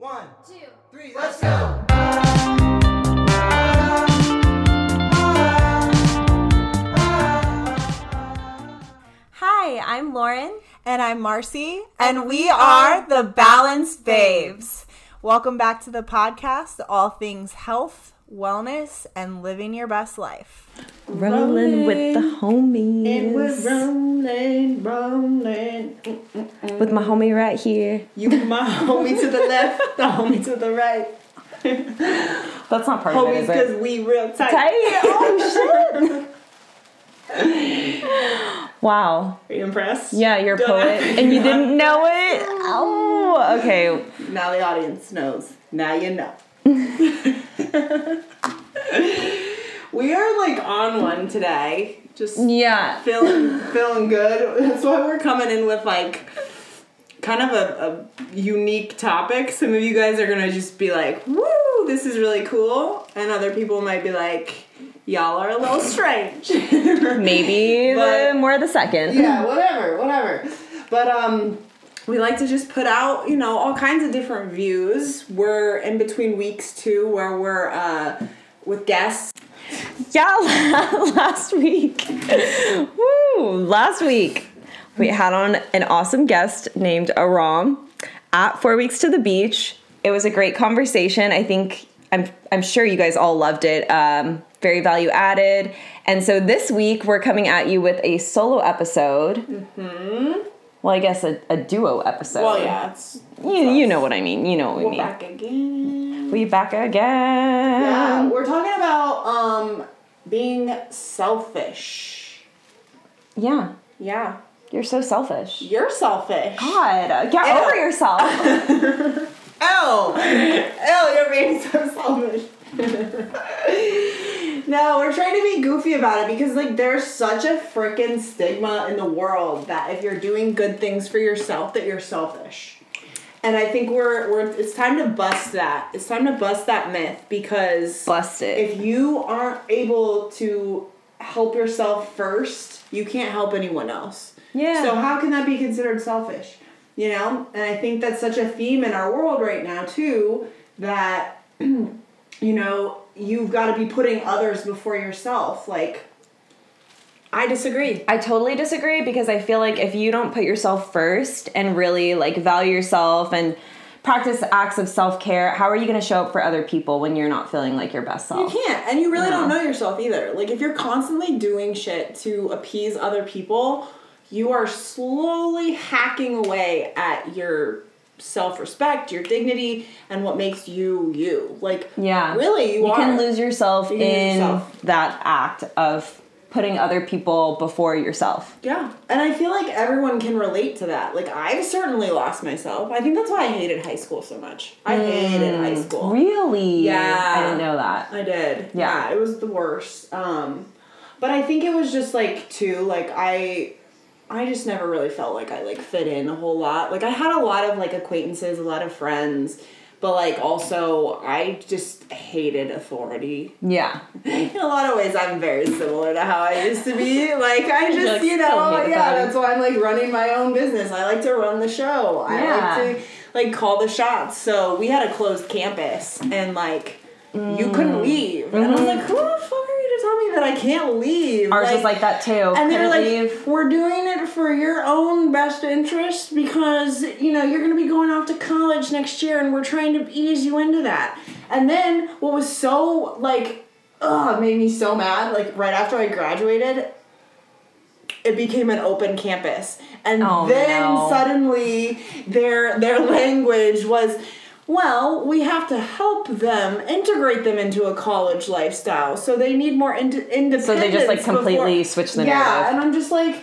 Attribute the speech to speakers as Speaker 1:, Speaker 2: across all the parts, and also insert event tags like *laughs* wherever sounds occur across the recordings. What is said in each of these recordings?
Speaker 1: One,
Speaker 2: two,
Speaker 1: three, let's go!
Speaker 3: Hi, I'm Lauren.
Speaker 4: And I'm Marcy, and we are the Balanced Babes. Welcome back to the podcast, all things health, wellness, and living your best life.
Speaker 3: Rolling with the homies.
Speaker 5: And we're rolling, rolling.
Speaker 3: with my homie right here.
Speaker 5: You my homie to the left, the homie to the right.
Speaker 3: That's not part of it,
Speaker 5: Homies, because we real tight.
Speaker 3: Tight. Oh shit. wow.
Speaker 5: Are you impressed?
Speaker 3: Yeah, you're a poet, and you didn't know it. Oh, okay.
Speaker 5: Now the audience knows. Now you know. *laughs* *laughs* we are like on one today. Just
Speaker 3: Yeah.
Speaker 5: feeling *laughs* feeling good. That's why we're coming in with like kind of a, a unique topic. Some of you guys are gonna just be like, "Woo, this is really cool," and other people might be like, "Y'all are a little strange."
Speaker 3: Maybe *laughs*
Speaker 5: But-
Speaker 3: the more the second.
Speaker 5: yeah, whatever, whatever. But um we like to just put out, you know, all kinds of different views. We're in between weeks too where we're uh with guests.
Speaker 3: Yeah, *laughs* last week. Woo! Last week, we had on an awesome guest named Aram at Four Weeks to the Beach. It was a great conversation. I think I'm I'm sure you guys all loved it. Um, very value added. And so this week we're coming at you with a solo episode. Mm-hmm. Well, I guess a, a duo episode.
Speaker 5: Well, yeah, it's
Speaker 3: You, you know what I mean. You know what you mean.
Speaker 5: back again.
Speaker 3: We back again.
Speaker 5: Yeah, we're talking about um being selfish.
Speaker 3: Yeah.
Speaker 5: Yeah.
Speaker 3: You're so selfish.
Speaker 5: You're selfish.
Speaker 3: God, get
Speaker 5: Ew.
Speaker 3: over yourself. *laughs*
Speaker 5: Oh, Ew, you're being so selfish. *laughs* no, we're trying to be goofy about it because like there's such a freaking stigma in the world that if you're doing good things for yourself that you're selfish. And I think we're we're it's time to bust that. It's time to bust that myth because
Speaker 3: Bust it.
Speaker 5: if you aren't able to help yourself first, you can't help anyone else.
Speaker 3: Yeah.
Speaker 5: So how can that be considered selfish? You know? And I think that's such a theme in our world right now too that *clears throat* you know, you've got to be putting others before yourself. Like I disagree.
Speaker 3: I totally disagree because I feel like if you don't put yourself first and really like value yourself and practice acts of self care, how are you going to show up for other people when you're not feeling like your best self?
Speaker 5: You can't, and you really don't know yourself either. Like if you're constantly doing shit to appease other people, you are slowly hacking away at your self-respect, your dignity, and what makes you you. Like
Speaker 3: Yeah.
Speaker 5: really, you,
Speaker 3: You can lose yourself
Speaker 5: You
Speaker 3: in
Speaker 5: yourself.
Speaker 3: that act of putting other people before yourself.
Speaker 5: Yeah, and I feel like everyone can relate to that. Like I've certainly lost myself. I think that's why I hated high school so much. I hated high school.
Speaker 3: Really?
Speaker 5: Yeah.
Speaker 3: I didn't know that.
Speaker 5: I did.
Speaker 3: Yeah.
Speaker 5: Yeah. it was the worst. Um, but I think it was just like too like I, I just never really felt like I like fit in a whole lot. Like I had a lot of like acquaintances, a lot of friends, but like also I just hated authority.
Speaker 3: Yeah. *laughs*
Speaker 5: In a lot of ways, I'm very similar to how I used to be. *laughs* Like I just
Speaker 3: like,
Speaker 5: you know yeah, that's why I'm like running my own business. I like to run the show. I
Speaker 3: Yeah.
Speaker 5: like to like call the shots. So we had a closed campus and like you couldn't leave. And I was like, who the fuck are you to tell me that I can't leave?
Speaker 3: Ours was like that too.
Speaker 5: and they were like,
Speaker 3: leave.
Speaker 5: we're doing it for your own best interest because, you know, you're going to be going off to college next year and we're trying to ease you into that. And then what was so, like, ugh, made me so mad, like, right after I graduated, it became an open campus. And
Speaker 3: Oh,
Speaker 5: then
Speaker 3: no.
Speaker 5: suddenly their their *laughs* language was well, we have to help them integrate them into a college lifestyle. So they need more ind- independence.
Speaker 3: So they just like
Speaker 5: before-
Speaker 3: completely switch the narrative.
Speaker 5: yeah, and I'm just like,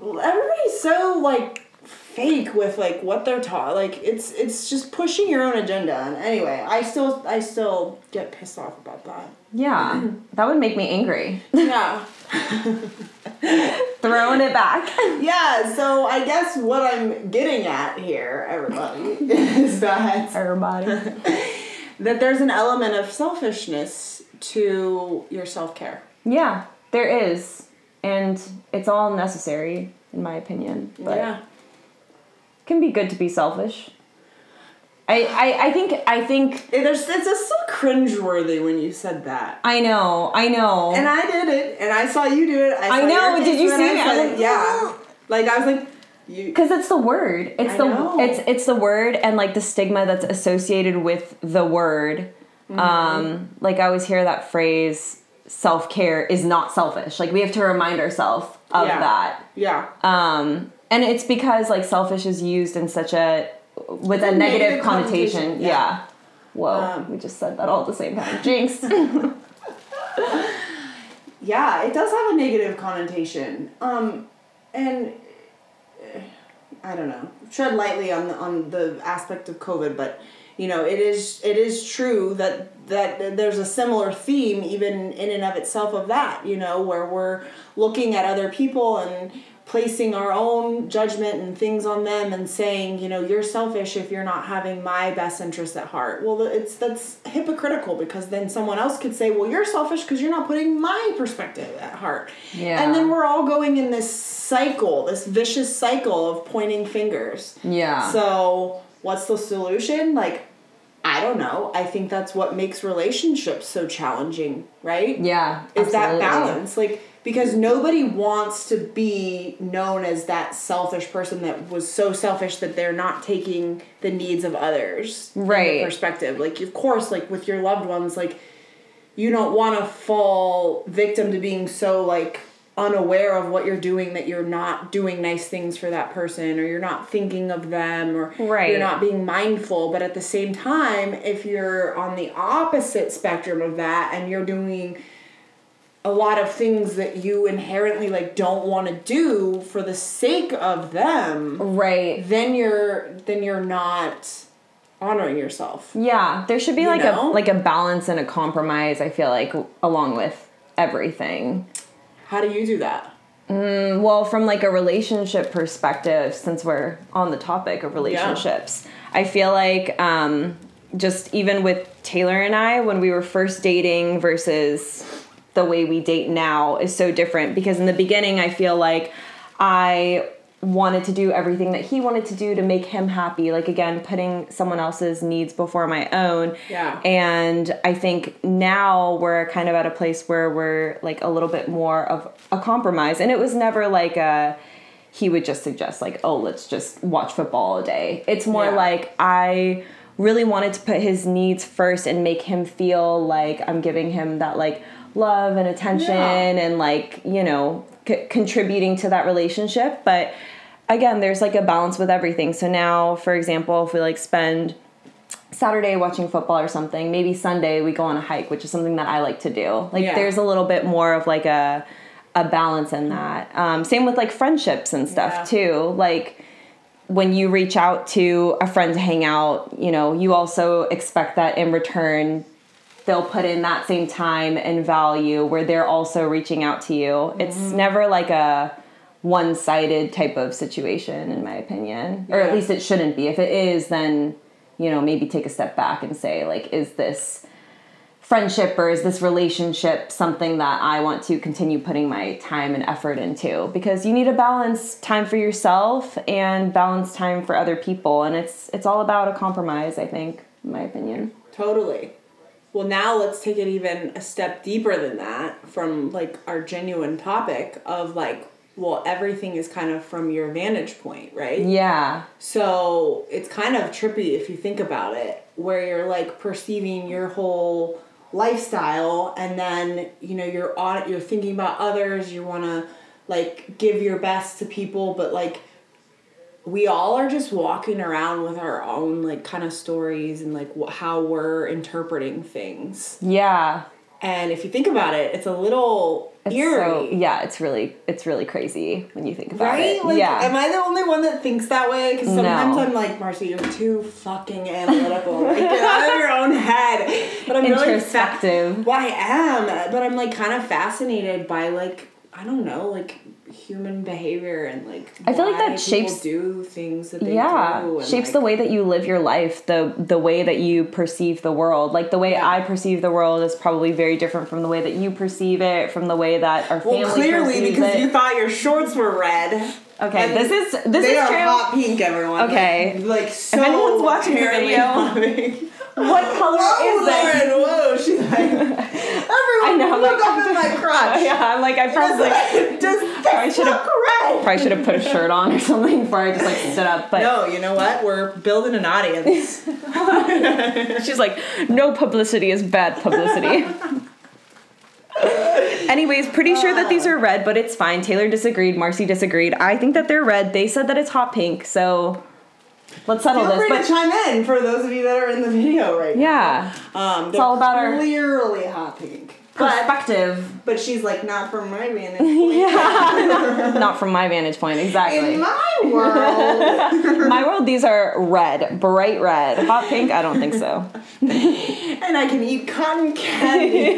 Speaker 5: everybody's so like fake with like what they're taught. Like it's it's just pushing your own agenda. And anyway, I still I still get pissed off about that.
Speaker 3: Yeah. *clears throat* That would make me angry.
Speaker 5: Yeah, *laughs* *laughs* *laughs*
Speaker 3: Throwing it back. *laughs*
Speaker 5: yeah. So I guess what I'm getting at here, everybody, *laughs* is that
Speaker 3: Everybody.
Speaker 5: that there's an element of selfishness to your self care.
Speaker 3: Yeah, there is. And it's all necessary, in my opinion. But
Speaker 5: Yeah.
Speaker 3: it can be good to be selfish. I, I, I think I think
Speaker 5: It, there's, it's just so cringeworthy when you said that.
Speaker 3: I know I know.
Speaker 5: And I did it, and I saw you do it. I,
Speaker 3: I know, did you see it? I was like,
Speaker 5: yeah. Like I was like, you.
Speaker 3: because it's the word it's
Speaker 5: I
Speaker 3: the
Speaker 5: know.
Speaker 3: it's it's the word and like the stigma that's associated with the word
Speaker 5: Mm-hmm.
Speaker 3: um like i always hear that phrase self-care is not selfish like we have to remind ourselves of
Speaker 5: Yeah.
Speaker 3: that
Speaker 5: Yeah.
Speaker 3: um and it's because like selfish is used in such a with a, negative,
Speaker 5: negative
Speaker 3: connotation,
Speaker 5: connotation,
Speaker 3: yeah.
Speaker 5: yeah.
Speaker 3: whoa
Speaker 5: Um,
Speaker 3: we just said that all at the same time jinx *laughs*
Speaker 5: Yeah, it does have a negative connotation. Um, and uh, I don't know. Tread lightly on the on the aspect of COVID, but you know, it is it is true that that there's a similar theme even in and of itself of that. You know, where we're looking at other people and placing our own judgment and things on them and saying, you know, you're selfish if you're not having my best interest at heart. Well, it's that's hypocritical because then someone else could say, well, you're selfish because you're not putting my perspective at heart.
Speaker 3: Yeah.
Speaker 5: And then we're all going in this cycle, this vicious cycle of pointing fingers.
Speaker 3: yeah
Speaker 5: So, what's the solution? Like, I don't know. I think that's what makes relationships so challenging, right?
Speaker 3: yeah
Speaker 5: Is that balance. Like, because nobody wants to be known as that selfish person that was so selfish that they're not taking the needs of others
Speaker 3: Right.
Speaker 5: perspective. Like, of course, like with your loved ones, like, you don't want to fall victim to being so, like, unaware of what you're doing that you're not doing nice things for that person or you're not thinking of them or
Speaker 3: Right.
Speaker 5: you're not being mindful but at the same time if you're on the opposite spectrum of that and you're doing a lot of things that you inherently like don't want to do for the sake of them
Speaker 3: right
Speaker 5: then you're then you're not honoring yourself
Speaker 3: Yeah, there should be
Speaker 5: You
Speaker 3: like
Speaker 5: know?
Speaker 3: a like a balance and a compromise. I feel like along with everything.
Speaker 5: how do you do that
Speaker 3: Well, from like a relationship perspective, since we're on the topic of relationships, I feel like um, just even with Taylor and I, when we were first dating versus the way we date now, is so different. Because in the beginning, I feel like I wanted to do everything that he wanted to do to make him happy. Like again, putting someone else's needs before my own.
Speaker 5: Yeah.
Speaker 3: And I think now we're kind of at a place where we're like a little bit more of a compromise. And it was never like a he would just suggest like, "Oh, let's just watch football all day." It's more
Speaker 5: Yeah.
Speaker 3: like I really wanted to put his needs first and make him feel like I'm giving him that like love and attention
Speaker 5: Yeah.
Speaker 3: and like, you know, c- contributing to that relationship, but again, there's like a balance with everything. So now, for example, if we like spend Saturday watching football or something, maybe Sunday we go on a hike, which is something that I like to do. Like
Speaker 5: Yeah.
Speaker 3: there's a little bit more of like a a balance in that. Um, same with like friendships and stuff
Speaker 5: Yeah.
Speaker 3: too. Like when you reach out to a friend to hang out, you know, you also expect that in return they'll put in that same time and value where they're also reaching out to you. It's
Speaker 5: Mm-hmm.
Speaker 3: never like a one-sided type of situation in my opinion. Or at least it shouldn't be. If it is, then you know, maybe take a step back and say like is this friendship or is this relationship something that I want to continue putting my time and effort into? Because you need to balance time for yourself and balance time for other people and it's it's all about a compromise, I think, in my opinion.
Speaker 5: Totally. Well, now let's take it even a step deeper than that from like our genuine topic of like, well, everything is kind of from your vantage point, right?
Speaker 3: Yeah.
Speaker 5: So it's kind of trippy if you think about it, where you're like perceiving your whole lifestyle, and then you know you're on you're thinking about others. You want to like give your best to people, but like we all are just walking around with our own like kind of stories and like wh- how we're interpreting things.
Speaker 3: Yeah.
Speaker 5: And if you think about it, it's a little
Speaker 3: It's
Speaker 5: eerie.
Speaker 3: so yeah, it's really it's really crazy when you think about
Speaker 5: Right?
Speaker 3: it.
Speaker 5: Like,
Speaker 3: yeah.
Speaker 5: am I the only one that thinks that way? Because sometimes
Speaker 3: No.
Speaker 5: I'm like, Marcy, you're too fucking analytical. like, get out of your own head. But I'm really fa-
Speaker 3: Introspective.
Speaker 5: well, I am, but I'm like kind of fascinated by like I don't know, like human behavior and like
Speaker 3: I feel like that shapes-
Speaker 5: do things that they
Speaker 3: yeah
Speaker 5: do. and,
Speaker 3: shapes
Speaker 5: like,
Speaker 3: the way that you live your life the the way that you perceive the world like the way
Speaker 5: Yeah.
Speaker 3: i perceive the world is probably very different from the way that you perceive it from the way that our family
Speaker 5: Well, clearly because
Speaker 3: it.
Speaker 5: you thought your shorts were red.
Speaker 3: Okay,
Speaker 5: And
Speaker 3: this is this
Speaker 5: they
Speaker 3: is
Speaker 5: are
Speaker 3: true.
Speaker 5: hot pink, everyone.
Speaker 3: Okay.
Speaker 5: Like, like so
Speaker 3: anyone's watching the video- *laughs* What color
Speaker 5: Whoa,
Speaker 3: is it?
Speaker 5: Lauren, whoa. She's like, *laughs* everyone
Speaker 3: I know, I'm
Speaker 5: look
Speaker 3: like-
Speaker 5: up at my *laughs* crotch.
Speaker 3: yeah, I'm like I probably
Speaker 5: Just, *laughs*
Speaker 3: probably should have probably should have put a shirt on or something before I just like stood up. But
Speaker 5: No, you know what? We're building an audience. *laughs*
Speaker 3: she's like, no publicity is bad publicity. Anyways, pretty sure that these are red, but it's fine. Taylor disagreed. Marcy disagreed. I think that they're red. They said that it's hot pink, so let's settle
Speaker 5: Feel
Speaker 3: this.
Speaker 5: free
Speaker 3: But
Speaker 5: to chime in for those of you that are in the video right
Speaker 3: yeah,
Speaker 5: now. Um,
Speaker 3: It's all about our-
Speaker 5: clearly hot pink. But,
Speaker 3: perspective,
Speaker 5: but she's like, not from my vantage *laughs* point. *laughs*
Speaker 3: not from my vantage point exactly.
Speaker 5: In my world. *laughs*
Speaker 3: my world, these are red, bright red. Hot pink, I don't think so.
Speaker 5: and I can eat cotton candy.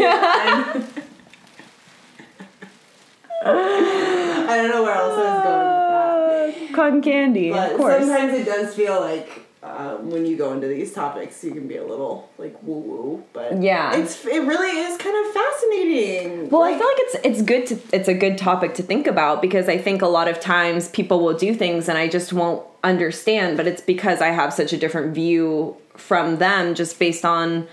Speaker 5: I don't know where else I was going with that.
Speaker 3: Cotton candy,
Speaker 5: But
Speaker 3: of course.
Speaker 5: sometimes it does feel like uh, when you go into these topics, you can be a little like woo woo. But
Speaker 3: Yeah.
Speaker 5: it's it really is kind of fascinating.
Speaker 3: Well, I feel like it's it's good to it's a good topic to think about because I think a lot of times people will do things and I just won't understand, but it's because I have such a different view from them just based on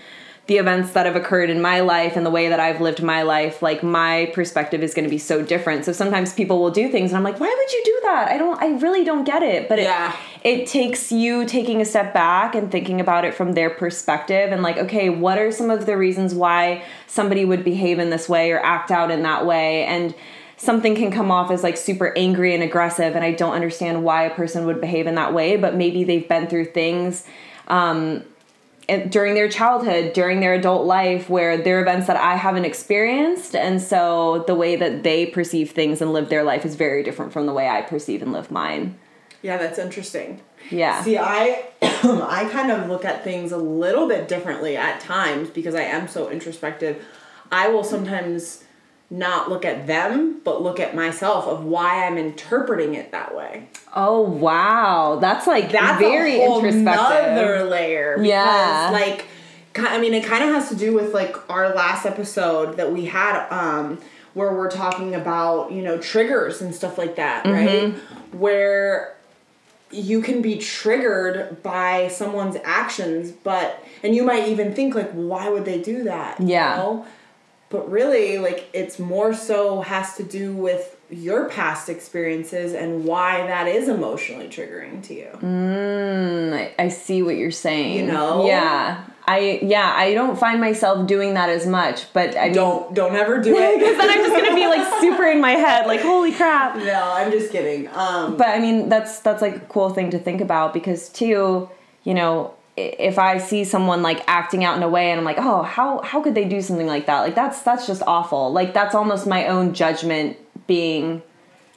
Speaker 3: the events that have occurred in my life and the way that I've lived my life, like my perspective is going to be so different. So sometimes people will do things and I'm like, "Why would you do that?" I don't I really don't get it. But
Speaker 5: Yeah.
Speaker 3: it it takes you taking a step back and thinking about it from their perspective and like, okay, what are some of the reasons why somebody would behave in this way or act out in that way and something can come off as like super angry and aggressive and I don't understand why a person would behave in that way, but maybe they've been through things um during their childhood, during their adult life, where there are events that I haven't experienced. And so the way that they perceive things and live their life is very different from the way I perceive and live mine.
Speaker 5: yeah, that's interesting.
Speaker 3: Yeah.
Speaker 5: See, I *clears throat* I kind of look at things a little bit differently at times because I am so introspective. I will sometimes not look at them, but look at myself of why I'm interpreting it that way.
Speaker 3: Oh wow, that's like
Speaker 5: That's
Speaker 3: very
Speaker 5: a whole
Speaker 3: introspective.
Speaker 5: nother layer. Because,
Speaker 3: Yeah.
Speaker 5: like, I mean, it kind of has to do with like our last episode that we had, um, where we're talking about you know triggers and stuff like that,
Speaker 3: Mm-hmm.
Speaker 5: right? Where you can be triggered by someone's actions, but and you might even think like, why would they do that? you
Speaker 3: Yeah.
Speaker 5: know? But really, like, it's more so has to do with your past experiences and why that is emotionally triggering to you.
Speaker 3: Mm, I, I see what you're saying.
Speaker 5: You know?
Speaker 3: Yeah. I yeah, I don't find myself doing that as much, but I
Speaker 5: Don't don't ever do *laughs* it.
Speaker 3: because then I'm just gonna be like super in my head, like holy crap. *laughs*
Speaker 5: no, I'm just kidding. Um,
Speaker 3: But I mean, that's that's like a cool thing to think about because too, you know, if I see someone like acting out in a way and I'm like, oh, how how could they do something like that? Like that's that's just awful. Like that's almost my own judgment being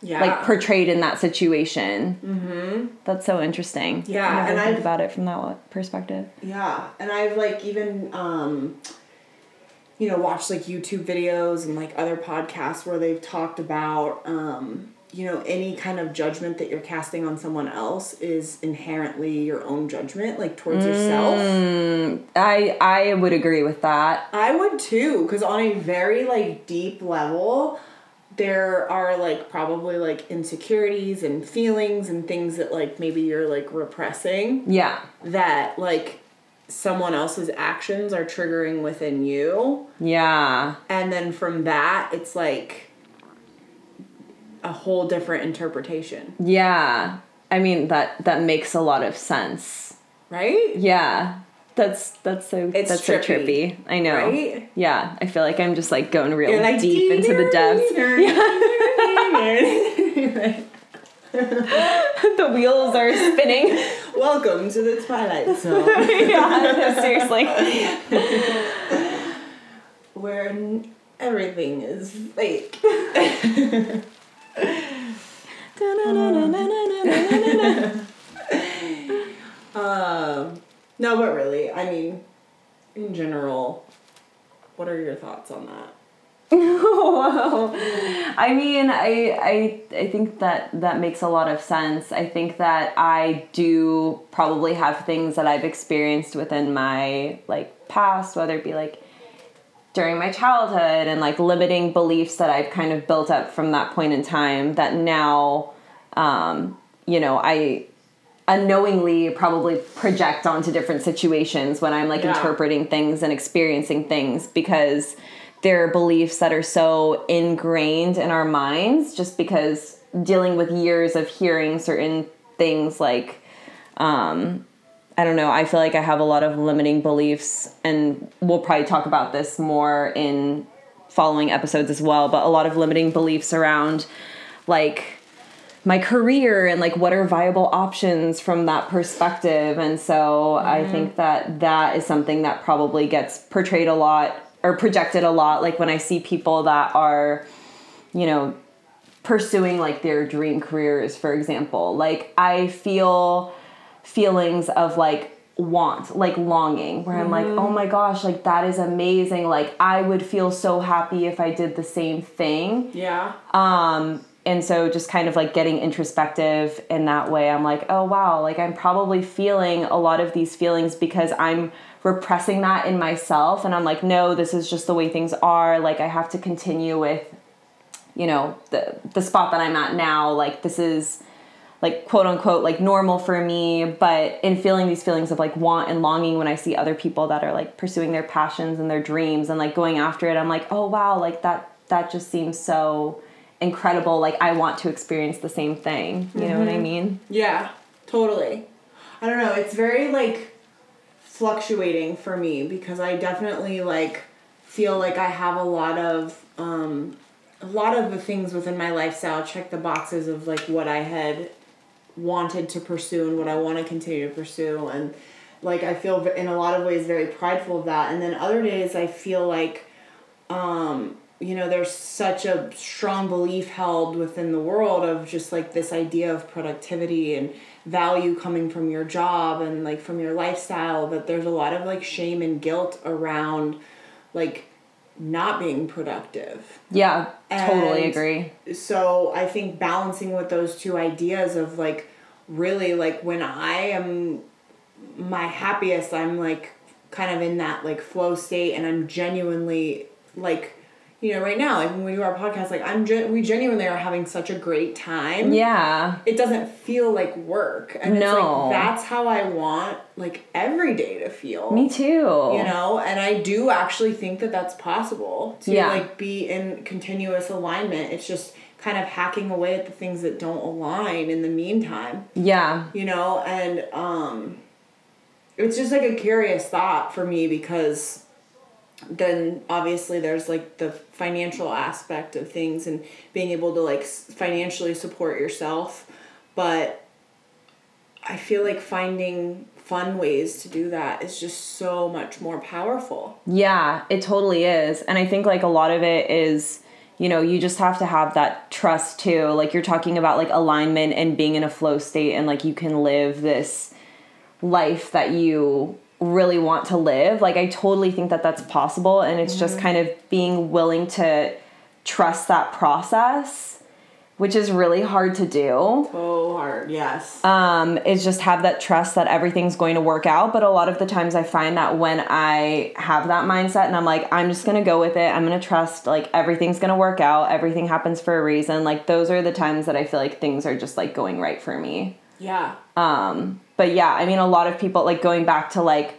Speaker 5: yeah,
Speaker 3: like portrayed in that situation. Mm-hmm. That's so interesting.
Speaker 5: Yeah,
Speaker 3: I
Speaker 5: and
Speaker 3: think
Speaker 5: I've-
Speaker 3: about it from that perspective.
Speaker 5: yeah, and I've like even um, you know watched like YouTube videos and like other podcasts where they've talked about um, you know any kind of judgment that you're casting on someone else is inherently your own judgment, like towards yourself.
Speaker 3: Mm, I I would agree with that.
Speaker 5: I would too, because on a very like deep level, there are like probably like insecurities and feelings and things that like maybe you're like repressing
Speaker 3: Yeah.
Speaker 5: that like someone else's actions are triggering within you.
Speaker 3: Yeah.
Speaker 5: And then from that, it's like a whole different interpretation,
Speaker 3: Yeah. I mean that that makes a lot of sense.
Speaker 5: right?
Speaker 3: Yeah. That's that's so
Speaker 5: It's
Speaker 3: that's so
Speaker 5: trippy,
Speaker 3: trippy. I know.
Speaker 5: right?
Speaker 3: Yeah. I feel like I'm just like going real
Speaker 5: like,
Speaker 3: deep into the depths.
Speaker 5: depths.
Speaker 3: the wheels are spinning.
Speaker 5: Welcome to the Twilight Zone.
Speaker 3: yeah, seriously.
Speaker 5: where everything is fake. *laughs* Um, no, but really, I mean, in general, what are your thoughts on that? *laughs*
Speaker 3: I mean, I, I I think that that makes a lot of sense. I think that I do probably have things that I've experienced within my like past, whether it be like during my childhood and like limiting beliefs that I've kind of built up from that point in time that now um, you know, I unknowingly probably project onto different situations when I'm like
Speaker 5: Yeah.
Speaker 3: interpreting things and experiencing things because they're beliefs that are so ingrained in our minds just because dealing with years of hearing certain things like um I don't know, I feel like I have a lot of limiting beliefs and we'll probably talk about this more in following episodes as well, but a lot of limiting beliefs around like my career and like what are viable options from that perspective and so i mm-hmm. think that that is something that probably gets portrayed a lot or projected a lot like when i see people that are you know pursuing like their dream careers for example. Like i feel feelings of like want like longing where i'm like oh my gosh like that is amazing. Like i would feel so happy if i did the same thing.
Speaker 5: Yeah.
Speaker 3: um and so just kind of like getting introspective in that way. I'm like oh wow like i'm probably feeling a lot of these feelings because i'm repressing that in myself. And i'm like no this is just the way things are. Like i have to continue with you know the the spot that i'm at now. Like this is like quote unquote like normal for me but in feeling these feelings of like want and longing when i see other people that are like pursuing their passions and their dreams and like going after it i'm like oh wow like that that just seems so incredible like i want to experience the same thing. You know what i mean?
Speaker 5: Yeah, totally. I don't know, it's very like fluctuating for me because I definitely like feel like I have a lot of um a lot of the things within my lifestyle check the boxes of like what I had wanted to pursue and what I want to continue to pursue and like I feel in a lot of ways very prideful of that and then other days I feel like um you know there's such a strong belief held within the world of just like this idea of productivity and value coming from your job and like from your lifestyle that there's a lot of like shame and guilt around like not being productive.
Speaker 3: Yeah totally
Speaker 5: And-
Speaker 3: agree.
Speaker 5: so I think balancing with those two ideas of like really like when I am my happiest, I'm like kind of in that like flow state and I'm genuinely like you know right now like when we do our podcast like I'm gen- we genuinely are having such a great time.
Speaker 3: Yeah.
Speaker 5: It doesn't feel like work. And it's
Speaker 3: No.
Speaker 5: like that's how I want like every day to feel.
Speaker 3: Me too.
Speaker 5: You know? And i do actually think that that's possible to
Speaker 3: Yeah.
Speaker 5: like be in continuous alignment. It's just kind of hacking away at the things that don't align in the meantime.
Speaker 3: Yeah.
Speaker 5: You know and um it's just like a curious thought for me because then obviously there's like the financial aspect of things and being able to like financially support yourself. But i feel like finding fun ways to do that is just so much more powerful.
Speaker 3: Yeah, it totally is. And I think like a lot of it is, you know, you just have to have that trust too. Like you're talking about like alignment and being in a flow state and like you can live this life that you really want to live. Like I totally think that that's possible and it's just mm-hmm. kind of being willing to trust that process, which is really hard to do
Speaker 5: so hard yes
Speaker 3: um, is just have that trust that everything's going to work out. But a lot of the times I find that when I have that mindset and I'm like, I'm just gonna go with it, I'm gonna trust like everything's gonna work out, everything happens for a reason. Like those are the times that I feel like things are just like going right for me.
Speaker 5: yeah
Speaker 3: Um, but yeah, I mean, a lot of people like going back to like,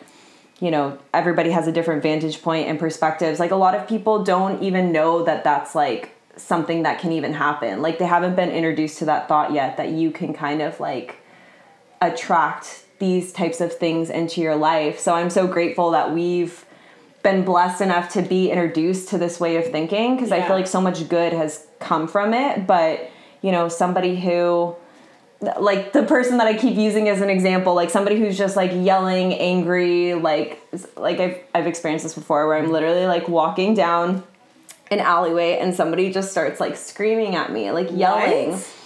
Speaker 3: you know, everybody has a different vantage point and perspectives. Like a lot of people don't even know that that's like something that can even happen. Like they haven't been introduced to that thought yet that you can kind of like attract these types of things into your life. So I'm so grateful that we've been blessed enough to be introduced to this way of thinking because I feel like so much good has come from it. But, you know, somebody who like the person that I keep using as an example, like somebody who's just like yelling, angry, like like I've I've experienced this before where I'm literally like walking down an alleyway and somebody just starts like screaming at me, like yelling.
Speaker 5: What?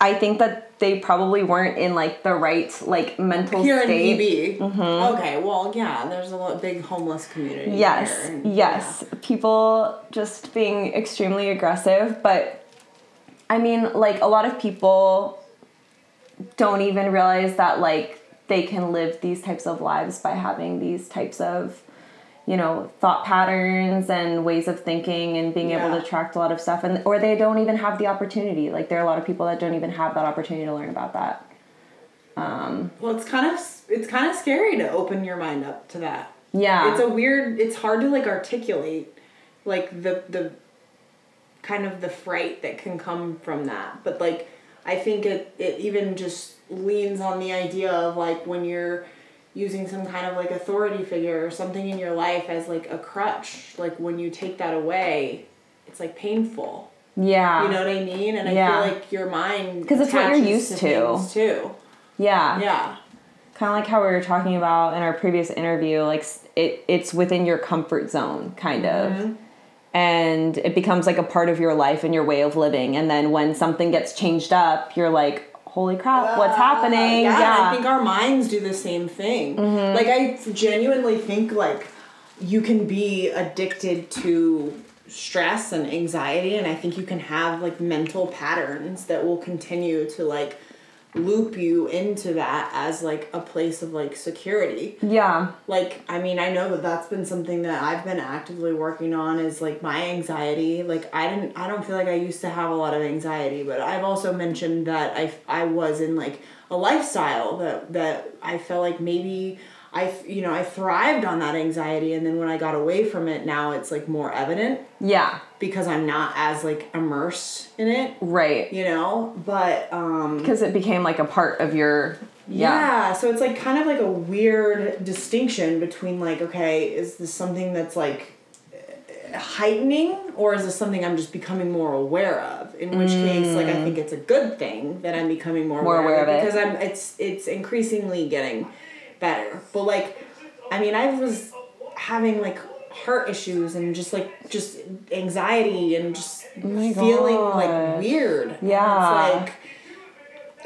Speaker 3: I think that they probably weren't in like the right like mental
Speaker 5: here in
Speaker 3: state.
Speaker 5: VB. Mm-hmm. Okay, well, yeah, there's a lo- big homeless community.
Speaker 3: Yes,
Speaker 5: here,
Speaker 3: yes. People just being extremely aggressive, but I mean, like a lot of people don't even realize that like they can live these types of lives by having these types of you know thought patterns and ways of thinking and being able to attract a lot of stuff and or they don't even have the opportunity like there are a lot of people that don't even have that opportunity to learn about that um,
Speaker 5: Well, it's kind of it's kind of scary to open your mind up to that.
Speaker 3: yeah
Speaker 5: It's a weird. It's hard to like articulate, like the the kind of the fright that can come from that. But like, I think it it even just leans on the idea of like when you're using some kind of like authority figure or something in your life as like a crutch. Like when you take that away, it's like painful.
Speaker 3: yeah
Speaker 5: You know what I mean? And I feel like your mind
Speaker 3: because it's what you're used to.
Speaker 5: things, too.
Speaker 3: yeah
Speaker 5: Yeah.
Speaker 3: kind of like how we were talking about in our previous interview like it it's within your comfort zone kind
Speaker 5: Mm-hmm.
Speaker 3: of and it becomes like a part of your life and your way of living and then when something gets changed up you're like holy crap what's happening
Speaker 5: Yeah,
Speaker 3: yeah,
Speaker 5: I think our minds do the same thing.
Speaker 3: Mm-hmm.
Speaker 5: Like I genuinely think like you can be addicted to stress and anxiety and I think you can have like mental patterns that will continue to like loop you into that as like a place of like security.
Speaker 3: Yeah.
Speaker 5: Like i mean i know that that's been something that i've been actively working on is like my anxiety. Like i didn't i don't feel like i used to have a lot of anxiety but i've also mentioned that i i was in like a lifestyle that that i felt like maybe i you know i thrived on that anxiety and then when i got away from it now it's like more evident
Speaker 3: yeah
Speaker 5: because i'm not as like immersed in it
Speaker 3: right
Speaker 5: you know but um
Speaker 3: because it became like a part of your yeah
Speaker 5: yeah, so it's like kind of like a weird distinction between like, okay, is this something that's like heightening or is this something I'm just becoming more aware of? In which case, like I think it's a good thing that I'm becoming more,
Speaker 3: Mm. More
Speaker 5: aware,
Speaker 3: aware of it.
Speaker 5: because I'm it's it's increasingly getting better. But like I mean, I was having like heart issues and just like just anxiety and just oh
Speaker 3: my
Speaker 5: feeling like weird.
Speaker 3: Yeah.
Speaker 5: It's like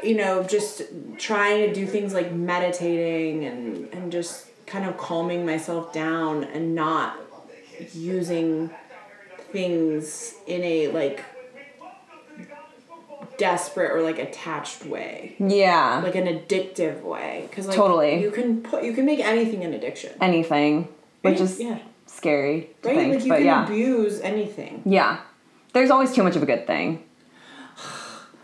Speaker 5: you know, just trying to do things like meditating and and just kind of calming myself down and not using things in a like desperate or like attached way.
Speaker 3: Yeah.
Speaker 5: Like an addictive way. Because like
Speaker 3: Totally.
Speaker 5: you can put you can make anything an addiction.
Speaker 3: Anything. Which is
Speaker 5: yeah.
Speaker 3: scary
Speaker 5: right?
Speaker 3: think
Speaker 5: like you can
Speaker 3: yeah.
Speaker 5: abuse anything.
Speaker 3: Yeah. There's always too much of a good thing.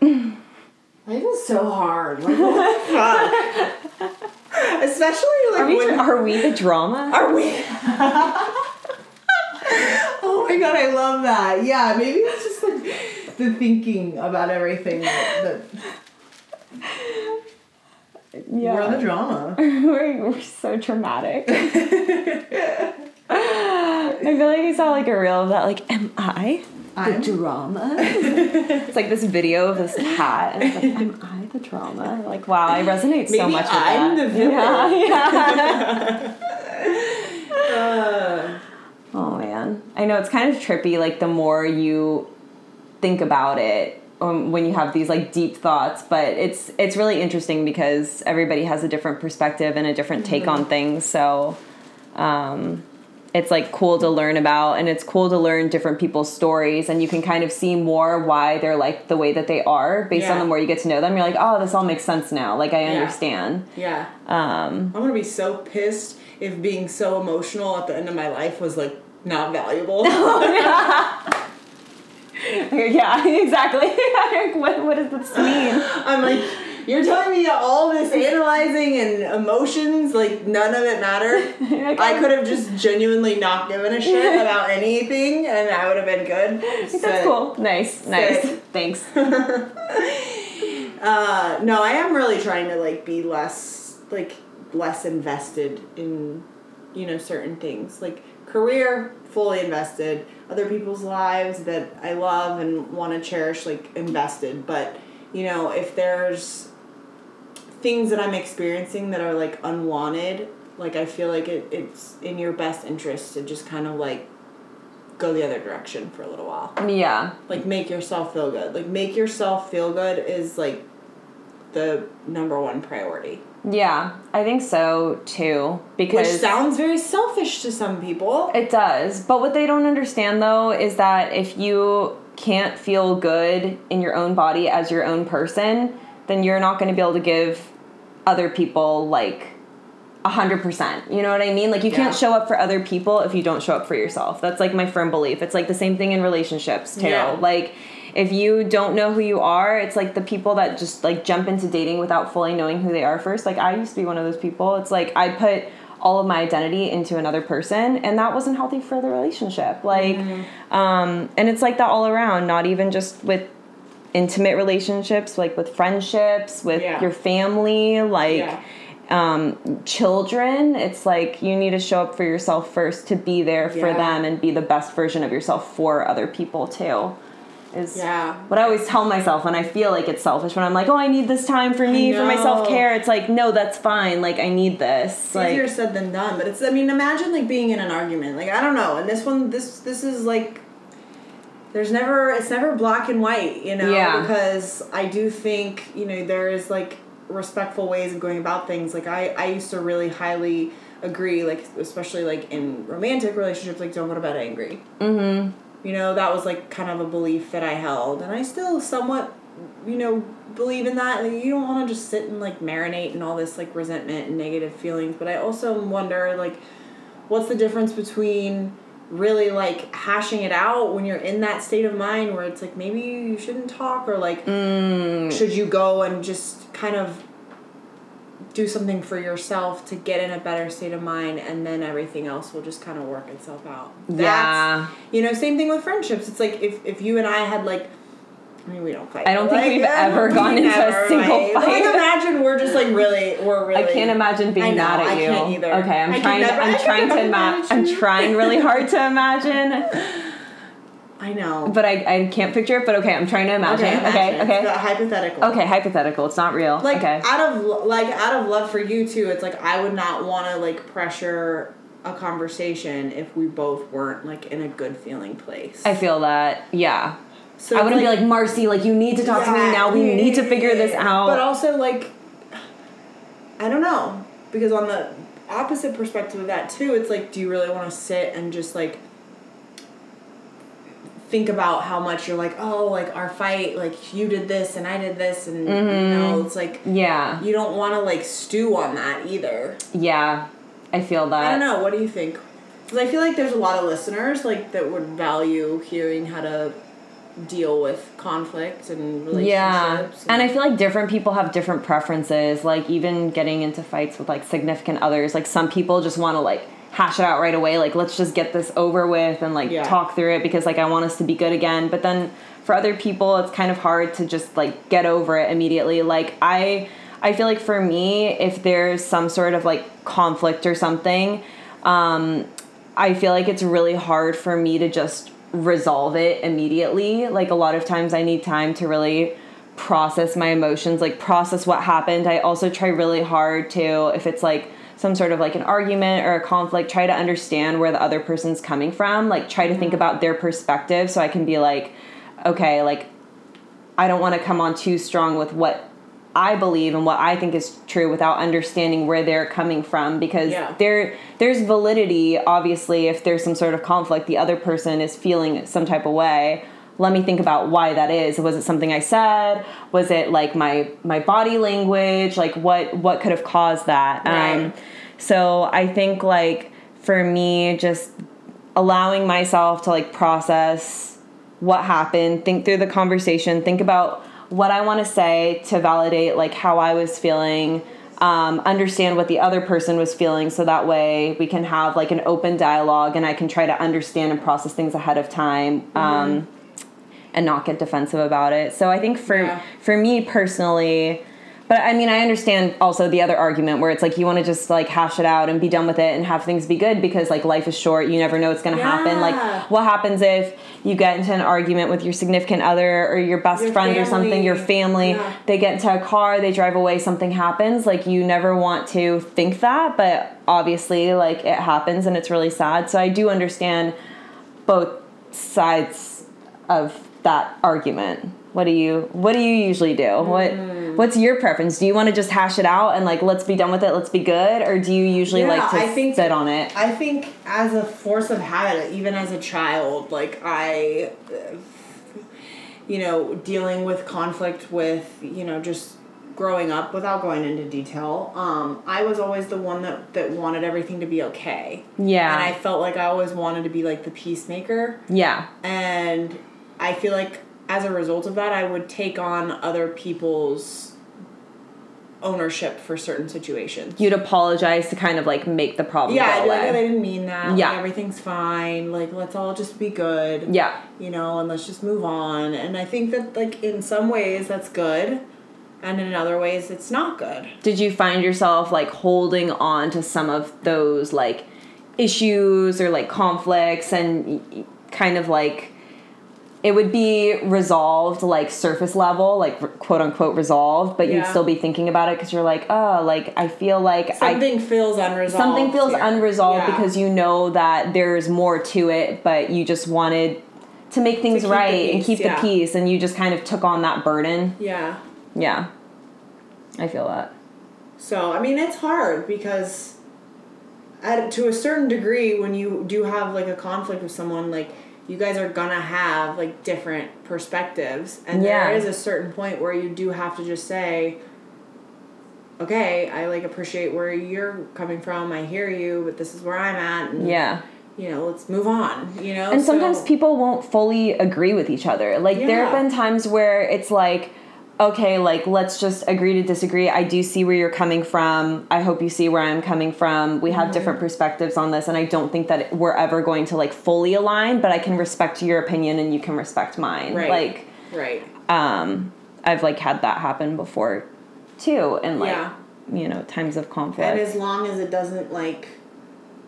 Speaker 3: *sighs*
Speaker 5: Life is so hard. Like *laughs* fuck? Especially like
Speaker 3: are we,
Speaker 5: when
Speaker 3: are we the drama?
Speaker 5: Are we? *laughs* oh my god, I love that. Yeah, maybe it's just the thinking about everything that, that
Speaker 3: yeah
Speaker 5: we're on the drama. *laughs*
Speaker 3: we're, we're so traumatic. *laughs* I feel like I saw like a reel of that. Like, am I the
Speaker 5: I'm-
Speaker 3: drama? *laughs* it's like this video of this cat, and it's like, am I the drama? Like, wow, I resonate so much with
Speaker 5: I'm
Speaker 3: that.
Speaker 5: the villain.
Speaker 3: Yeah, yeah.
Speaker 5: Uh,
Speaker 3: Oh man, I know it's kind of trippy. Like the more you think about it, um, when you have these like deep thoughts, but it's it's really interesting because everybody has a different perspective and a different take on things. So, um, it's like cool to learn about, and it's cool to learn different people's stories, and you can kind of see more why they're like the way that they are based on the more you get to know them. You're like, oh, this all makes sense now. Like I understand.
Speaker 5: yeah.
Speaker 3: Um,
Speaker 5: I'm gonna be so pissed if being so emotional at the end of my life was like not valuable.
Speaker 3: yeah, *laughs* *laughs* *laughs* exactly. *laughs* what what does this mean?
Speaker 5: I'm like, you're telling me all this analyzing and emotions, like none of it mattered. *laughs* I could have just genuinely not given a shit about anything, and I would have been good.
Speaker 3: That's cool. Nice, nice. Thanks.
Speaker 5: Uh, no, I am really trying to like be less like less invested in you know certain things like career fully invested other people's lives that i love and want to cherish like invested. But you know if there's things that i'm experiencing that are like unwanted like i feel like it, it's in your best interest to just kind of like go the other direction for a little while.
Speaker 3: Yeah.
Speaker 5: like make yourself feel good. Like make yourself feel good is like the number one priority
Speaker 3: Yeah, I think so too. Because
Speaker 5: which sounds very selfish to some people
Speaker 3: it does. But what they don't understand though is that if you can't feel good in your own body as your own person, then you're not going to be able to give other people like a hundred percent. You know what I mean? Like you
Speaker 5: Yeah.
Speaker 3: can't show up for other people if you don't show up for yourself. That's like my firm belief. It's like the same thing in relationships too.
Speaker 5: Yeah.
Speaker 3: Like if you don't know who you are, it's like the people that just like jump into dating without fully knowing who they are first. Like I used to be one of those people. It's like I put all of my identity into another person and that wasn't healthy for the relationship. Like
Speaker 5: Mm-hmm.
Speaker 3: um and it's like that all around, not even just with intimate relationships, like with friendships, with
Speaker 5: Yeah.
Speaker 3: your family, like
Speaker 5: Yeah.
Speaker 3: um, children. It's like you need to show up for yourself first to be there for
Speaker 5: Yeah.
Speaker 3: them and be the best version of yourself for other people too. Is
Speaker 5: Yeah.
Speaker 3: what I always tell myself when I feel like it's selfish when I'm like, oh, I need this time for me for my self care. It's like, no, that's fine. Like I need this.
Speaker 5: It's
Speaker 3: like
Speaker 5: easier said than done, but it's. I mean, imagine like being in an argument. Like I don't know, and this one, this this is like. There's never. It's never black and white, you know.
Speaker 3: Yeah.
Speaker 5: Because I do think you know there is like respectful ways of going about things. Like I I used to really highly agree, like especially like in romantic relationships, like don't go to bed angry.
Speaker 3: mm-hmm.
Speaker 5: You know, that was like kind of a belief that I held, and I still somewhat, you know, believe in that. Like, you don't want to just sit and like marinate in all this like resentment and negative feelings, but I also wonder like, what's the difference between really like hashing it out when you're in that state of mind where it's like maybe you shouldn't talk or like mm. should you go and just kind of do something for yourself to get in a better state of mind and then everything else will just kind of work itself out
Speaker 3: Yeah.
Speaker 5: you know same thing with friendships it's like if, if you and i had like I mean, we don't fight.
Speaker 3: I don't think we've
Speaker 5: I
Speaker 3: ever *laughs* gone into a single
Speaker 5: Like,
Speaker 3: fight.
Speaker 5: imagine we're just like really, we're really.
Speaker 3: I can't imagine being
Speaker 5: know,
Speaker 3: mad at
Speaker 5: I
Speaker 3: you. Okay, I'm
Speaker 5: I
Speaker 3: trying.
Speaker 5: never- I
Speaker 3: I'm
Speaker 5: can
Speaker 3: trying to imagine. I'm trying really hard to *laughs* imagine,
Speaker 5: I know.
Speaker 3: but I, I can't picture it. But okay, I'm trying to imagine.
Speaker 5: okay,
Speaker 3: Okay,
Speaker 5: imagine.
Speaker 3: okay,
Speaker 5: It's hypothetical.
Speaker 3: okay. Hypothetical. It's not real.
Speaker 5: Like
Speaker 3: okay.
Speaker 5: out of like out of love for you too, it's like I would not want to like pressure a conversation if we both weren't like in a good feeling place.
Speaker 3: I feel that. Yeah.
Speaker 5: so
Speaker 3: I wouldn't be like Marcy. Like you need to talk to me now. We
Speaker 5: yeah,
Speaker 3: need to figure this out.
Speaker 5: But also like I don't know because on the opposite perspective of that too, it's like do you really want to sit and just like think about how much you're like oh like our fight like you did this and I did this and you mm-hmm. know it's like
Speaker 3: yeah.
Speaker 5: you don't want to like stew on that either.
Speaker 3: Yeah. I feel that.
Speaker 5: I don't know. What do you think? Because I feel like there's a lot of listeners like that would value hearing how to deal with conflict and relationships.
Speaker 3: Yeah. And I feel like different people have different preferences. Like even getting into fights with like significant others, like some people just want to like hash it out right away. Like let's just get this over with and like
Speaker 5: Yeah.
Speaker 3: talk through it because like I want us to be good again. But then for other people, it's kind of hard to just like get over it immediately. Like I I feel like for me, if there's some sort of like conflict or something, um, I feel like it's really hard for me to just resolve it immediately. Like a lot of times I need time to really process my emotions, like process what happened. I also try really hard to if it's like some sort of like an argument or a conflict, try to understand where the other person's coming from, like try to think mm-hmm. about their perspective so I can be like okay, like I don't want to come on too strong with what I believe and what I think is true without understanding where they're coming from because
Speaker 5: Yeah.
Speaker 3: there there's validity obviously if there's some sort of conflict the other person is feeling some type of way let me think about why that is. Was it something I said? Was it like my my body language? Like what what could have caused that?
Speaker 5: Right.
Speaker 3: um so I think like for me just allowing myself to like process what happened, think through the conversation, think about what I want to say to validate like how I was feeling, um, understand what the other person was feeling, so that way we can have like an open dialogue and I can try to understand and process things ahead of time. Um, and not get defensive about it. So I think for
Speaker 5: Yeah.
Speaker 3: for me personally, but I mean I understand also the other argument where it's like you want to just like hash it out and be done with it and have things be good because like life is short, you never know what's going to happen. Like what happens if you get into an argument with your significant other or your best
Speaker 5: Your
Speaker 3: friend or something, your family,
Speaker 5: family. Yeah.
Speaker 3: they get into a car, they drive away, something happens. Like you never want to think that, but obviously like it happens and it's really sad. So I do understand both sides of that argument. What do you what do you usually do? What what's your preference? Do you want to just hash it out and like let's be done with it, let's be good, or do you usually
Speaker 5: Yeah,
Speaker 3: like to
Speaker 5: I think-
Speaker 3: sit on it?
Speaker 5: I think as a force of habit, even as a child, like I, you know, dealing with conflict with, you know, just growing up, without going into detail, um, I was always the one that that wanted everything to be okay.
Speaker 3: Yeah.
Speaker 5: And I felt like I always wanted to be like the peacemaker.
Speaker 3: Yeah.
Speaker 5: And I feel like as a result of that, I would take on other people's ownership for certain situations.
Speaker 3: You'd apologize to kind of like make the problem
Speaker 5: yeah,
Speaker 3: go
Speaker 5: like,
Speaker 3: away.
Speaker 5: "Oh, they didn't mean that.
Speaker 3: Yeah.
Speaker 5: Like, everything's fine. Like, let's all just be good.
Speaker 3: yeah.
Speaker 5: You know, and let's just move on. And I think that, like, in some ways, that's good. And in other ways, it's not good.
Speaker 3: Did you find yourself like holding on to some of those like issues or like conflicts and kind of like it would be resolved like surface level, like quote unquote resolved, but you'd still be thinking about it because you're like, oh, like I feel like I
Speaker 5: Something feels unresolved.
Speaker 3: something feels
Speaker 5: here.
Speaker 3: unresolved
Speaker 5: Yeah.
Speaker 3: because you know that there's more to it, but you just wanted to make things
Speaker 5: the
Speaker 3: right and keep
Speaker 5: yeah.
Speaker 3: the peace, and you just kind of took on that burden.
Speaker 5: Yeah.
Speaker 3: Yeah, I feel that.
Speaker 5: So I mean, it's hard because, at to a certain degree, when you do have like a conflict with someone, like you guys are gonna have like different perspectives, and
Speaker 3: Yeah.
Speaker 5: there is a certain point where you do have to just say, okay, I like appreciate where you're coming from. I hear you, but this is where I'm at. And,
Speaker 3: Yeah.
Speaker 5: You know, let's move on. You know,
Speaker 3: And sometimes
Speaker 5: So-
Speaker 3: people won't fully agree with each other. Like there have been times where it's like, okay, like let's just agree to disagree. I do see where you're coming from. I hope you see where I'm coming from. We
Speaker 5: Mm-hmm.
Speaker 3: have different perspectives on this, and I don't think that we're ever going to like fully align. But I can respect your opinion, and you can respect mine.
Speaker 5: Right.
Speaker 3: Like,
Speaker 5: right.
Speaker 3: um, I've like had that happen before, too, and like
Speaker 5: Yeah.
Speaker 3: you know times of conflict.
Speaker 5: And as long as it doesn't like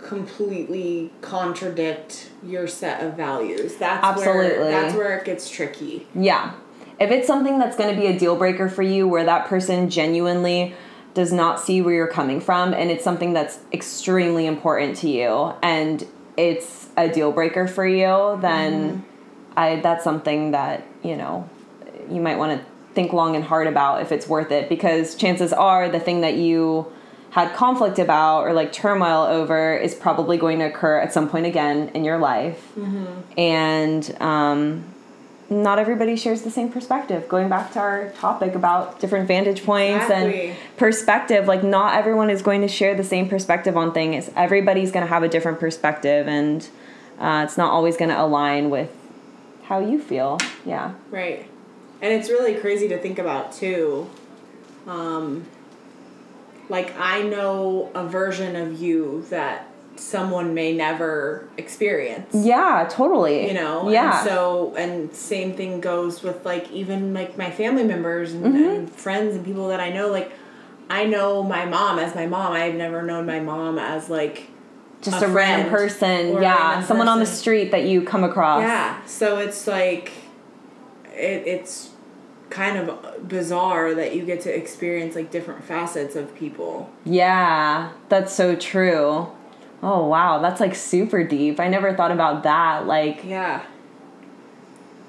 Speaker 5: completely contradict your set of values, that's
Speaker 3: Absolutely.
Speaker 5: where that's where it gets tricky.
Speaker 3: Yeah. If it's something that's going to be a deal breaker for you where that person genuinely does not see where you're coming from and it's something that's extremely important to you and it's a deal breaker for you, then I that's something that, you know, you might want to think long and hard about if it's worth it because chances are the thing that you had conflict about or like turmoil over is probably going to occur at some point again in your life. And um not everybody shares the same perspective. Going back to our topic about different vantage points
Speaker 5: Exactly.
Speaker 3: and perspective, like not everyone is going to share the same perspective on things. Everybody's going to have a different perspective, and uh, it's not always going to align with how you feel. Yeah.
Speaker 5: Right. And it's really crazy to think about too. Um like I know a version of you that someone may never experience.
Speaker 3: Yeah, totally.
Speaker 5: you know
Speaker 3: Yeah.
Speaker 5: and so and same thing goes with like even like my family members and,
Speaker 3: Mm-hmm.
Speaker 5: and friends and people that i know like i know my mom as my mom i've never known my mom as like
Speaker 3: just
Speaker 5: a
Speaker 3: a, random person. Yeah.
Speaker 5: random
Speaker 3: Someone on the street that you come across.
Speaker 5: yeah so it's like it, it's kind of bizarre that you get to experience like different facets of people
Speaker 3: Yeah, that's so true. Oh wow, that's like super deep. I never thought about that. Like,
Speaker 5: yeah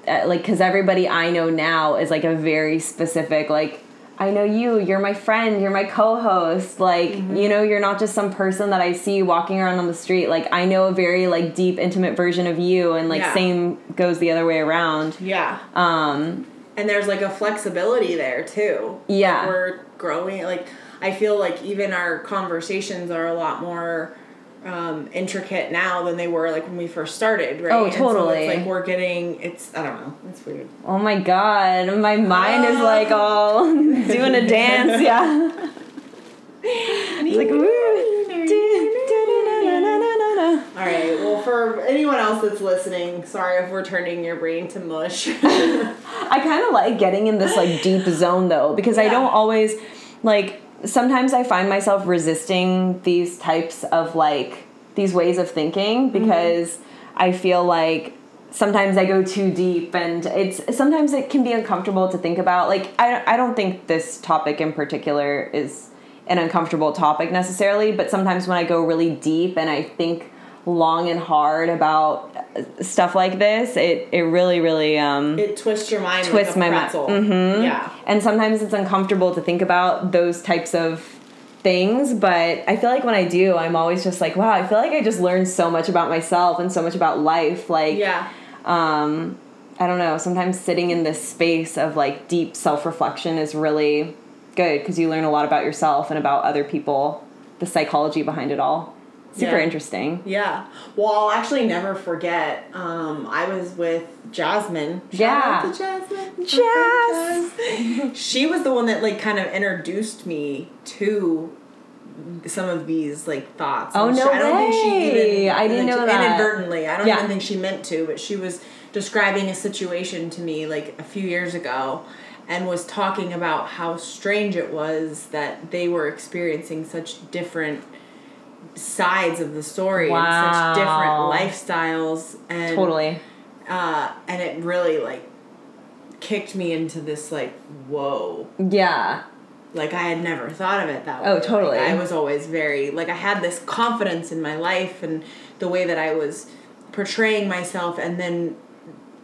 Speaker 3: uh, like because everybody I know now is like a very specific like. I know you. You're my friend. You're my co-host. Like, you know, you're not just some person that I see walking around on the street. Like, I know a very like deep, intimate version of you, and like
Speaker 5: Yeah.
Speaker 3: same goes the other way around.
Speaker 5: yeah
Speaker 3: Um,
Speaker 5: and there's like a flexibility there too.
Speaker 3: Yeah.
Speaker 5: Like, we're growing. Like I feel like even our conversations are a lot more um, intricate now than they were like when we first started. Right.
Speaker 3: Oh,
Speaker 5: so
Speaker 3: totally.
Speaker 5: it's like we're getting. It's I don't know. It's weird.
Speaker 3: oh my god, my mind is like all *laughs* doing a dance. Yeah. *laughs* It's like woo.
Speaker 5: All right. Well, for anyone else that's listening, sorry if we're turning your brain to mush. *laughs*
Speaker 3: I kind of like getting in this like deep zone though because I don't always like sometimes I find myself resisting these types of like these ways of thinking mm-hmm. because I feel like sometimes I go too deep and it's sometimes it can be uncomfortable to think about. Like I I don't think this topic in particular is an uncomfortable topic necessarily but sometimes when I go really deep and I think long and hard about stuff like this it it really really um
Speaker 5: it twists your mind.
Speaker 3: Twists
Speaker 5: like a
Speaker 3: my mi-
Speaker 5: pretzel.
Speaker 3: Mhm.
Speaker 5: Yeah.
Speaker 3: and sometimes it's uncomfortable to think about those types of things but i feel like when i do i'm always just like wow i feel like i just learned so much about myself and so much about life like
Speaker 5: Yeah.
Speaker 3: um i don't know sometimes sitting in this space of like deep self-reflection is really good because you learn a lot about yourself and about other people, the psychology behind it all. Super
Speaker 5: Yeah.
Speaker 3: interesting.
Speaker 5: Yeah. Well, I'll actually never forget. Um, I was with Jasmine. Shout
Speaker 3: Yeah.
Speaker 5: out to Jasmine.
Speaker 3: Jazz. *laughs*
Speaker 5: She was the one that like kind of introduced me to some of these like thoughts.
Speaker 3: Oh,
Speaker 5: And
Speaker 3: no
Speaker 5: I don't think she
Speaker 3: way.
Speaker 5: even
Speaker 3: I didn't know that.
Speaker 5: inadvertently. I don't
Speaker 3: Yeah.
Speaker 5: even think she meant to, but she was describing a situation to me like a few years ago and was talking about how strange it was that they were experiencing such different sides of the story and such different lifestyles and
Speaker 3: Totally.
Speaker 5: uh, and it really like kicked me into this like whoa
Speaker 3: Yeah.
Speaker 5: like I had never thought of it that way.
Speaker 3: Oh,
Speaker 5: Like,
Speaker 3: totally.
Speaker 5: I was always very like I had this confidence in my life and the way that I was portraying myself and then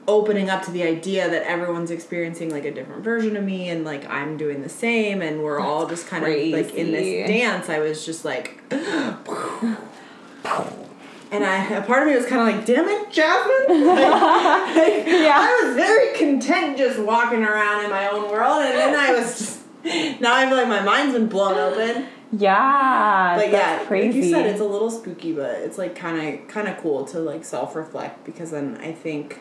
Speaker 5: opening up to the idea that everyone's experiencing like a different version of me and like I'm doing the same and we're all just kind of like in this dance. I was just like and I a part of me was kind of like, damn it, Jasmine. *laughs* Like, like,
Speaker 3: Yeah.
Speaker 5: I was very content just walking around in my own world, and then I was just. Now I feel like my mind's been blown open.
Speaker 3: Yeah.
Speaker 5: But yeah,
Speaker 3: crazy.
Speaker 5: like you said, it's a little spooky, but it's like kind of kind of cool to like self reflect because then I think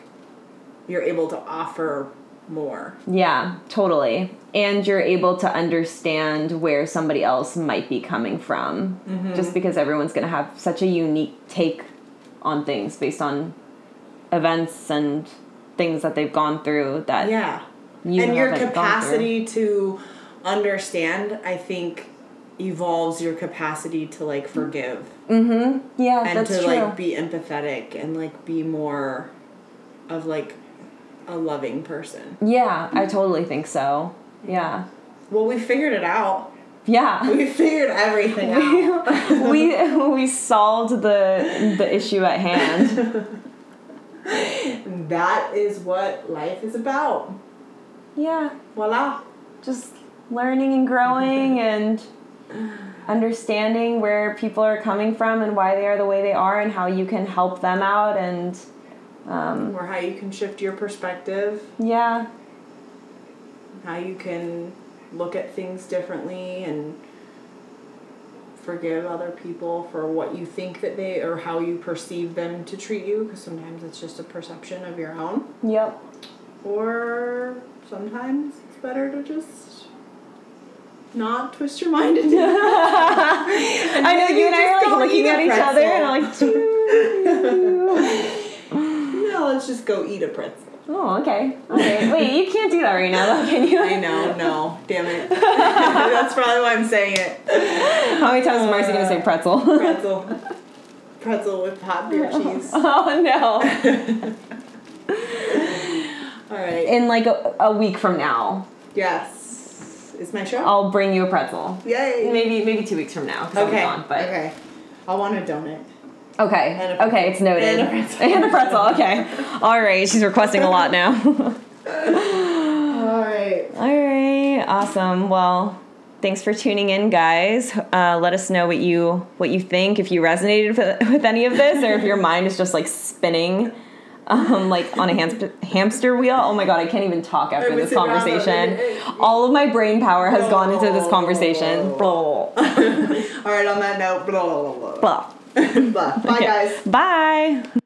Speaker 5: you're able to offer more.
Speaker 3: Yeah, totally. And you're able to understand where somebody else might be coming from.
Speaker 5: Mm-hmm.
Speaker 3: Just because everyone's going to have such a unique take on things based on events and things that they've gone through that
Speaker 5: Yeah.
Speaker 3: you
Speaker 5: and your capacity to understand, I think, evolves your capacity to like forgive. Mhm.
Speaker 3: Yeah,
Speaker 5: and to
Speaker 3: true.
Speaker 5: like be empathetic and like be more of like a loving person.
Speaker 3: yeah, I totally think so. Yeah.
Speaker 5: Well, we figured it out.
Speaker 3: Yeah. *laughs*
Speaker 5: We figured everything out. *laughs*
Speaker 3: we we solved the the issue at hand. *laughs*
Speaker 5: that is what life is about.
Speaker 3: Yeah.
Speaker 5: Voila.
Speaker 3: just learning and growing and understanding where people are coming from and why they are the way they are and how you can help them out and Um,
Speaker 5: or how you can shift your perspective,
Speaker 3: yeah.
Speaker 5: How you can look at things differently and forgive other people for what you think that they or how you perceive them to treat you because sometimes it's just a perception of your own.
Speaker 3: yep.
Speaker 5: Or sometimes it's better to just not twist your mind into *laughs*
Speaker 3: i know you and i are like looking at each other and i'm like *laughs*
Speaker 5: let's just go eat a pretzel.
Speaker 3: oh okay okay wait you can't do that right now though can you
Speaker 5: I know, no, damn it. *laughs* That's probably why I'm saying it.
Speaker 3: how many times is marcy gonna say pretzel uh,
Speaker 5: Pretzel. Pretzel with hot beer *laughs* oh, cheese.
Speaker 3: oh no *laughs*
Speaker 5: All right.
Speaker 3: in like a, a week from now
Speaker 5: Yes. Is my show?
Speaker 3: i'll bring you a pretzel
Speaker 5: Yay.
Speaker 3: maybe maybe two weeks from now
Speaker 5: Okay.
Speaker 3: gone, but
Speaker 5: Okay. I want a donut.
Speaker 3: Okay.
Speaker 5: And a
Speaker 3: okay, it's noted.
Speaker 5: And a pretzel. *laughs*
Speaker 3: And a pretzel, Okay. All right. She's requesting a lot now. *laughs*
Speaker 5: All right.
Speaker 3: All right. Awesome. Well, thanks for tuning in, guys. Uh, let us know what you what you think if you resonated with, *laughs* with any of this, or if your mind is just like spinning. Um, like on a hamster, hamster wheel. Oh my god, I can't even talk after this conversation. All of my brain power has gone into this conversation. Blah.
Speaker 5: All right, on that note, blah. *laughs* Bye,
Speaker 3: Okay.
Speaker 5: guys.
Speaker 3: Bye.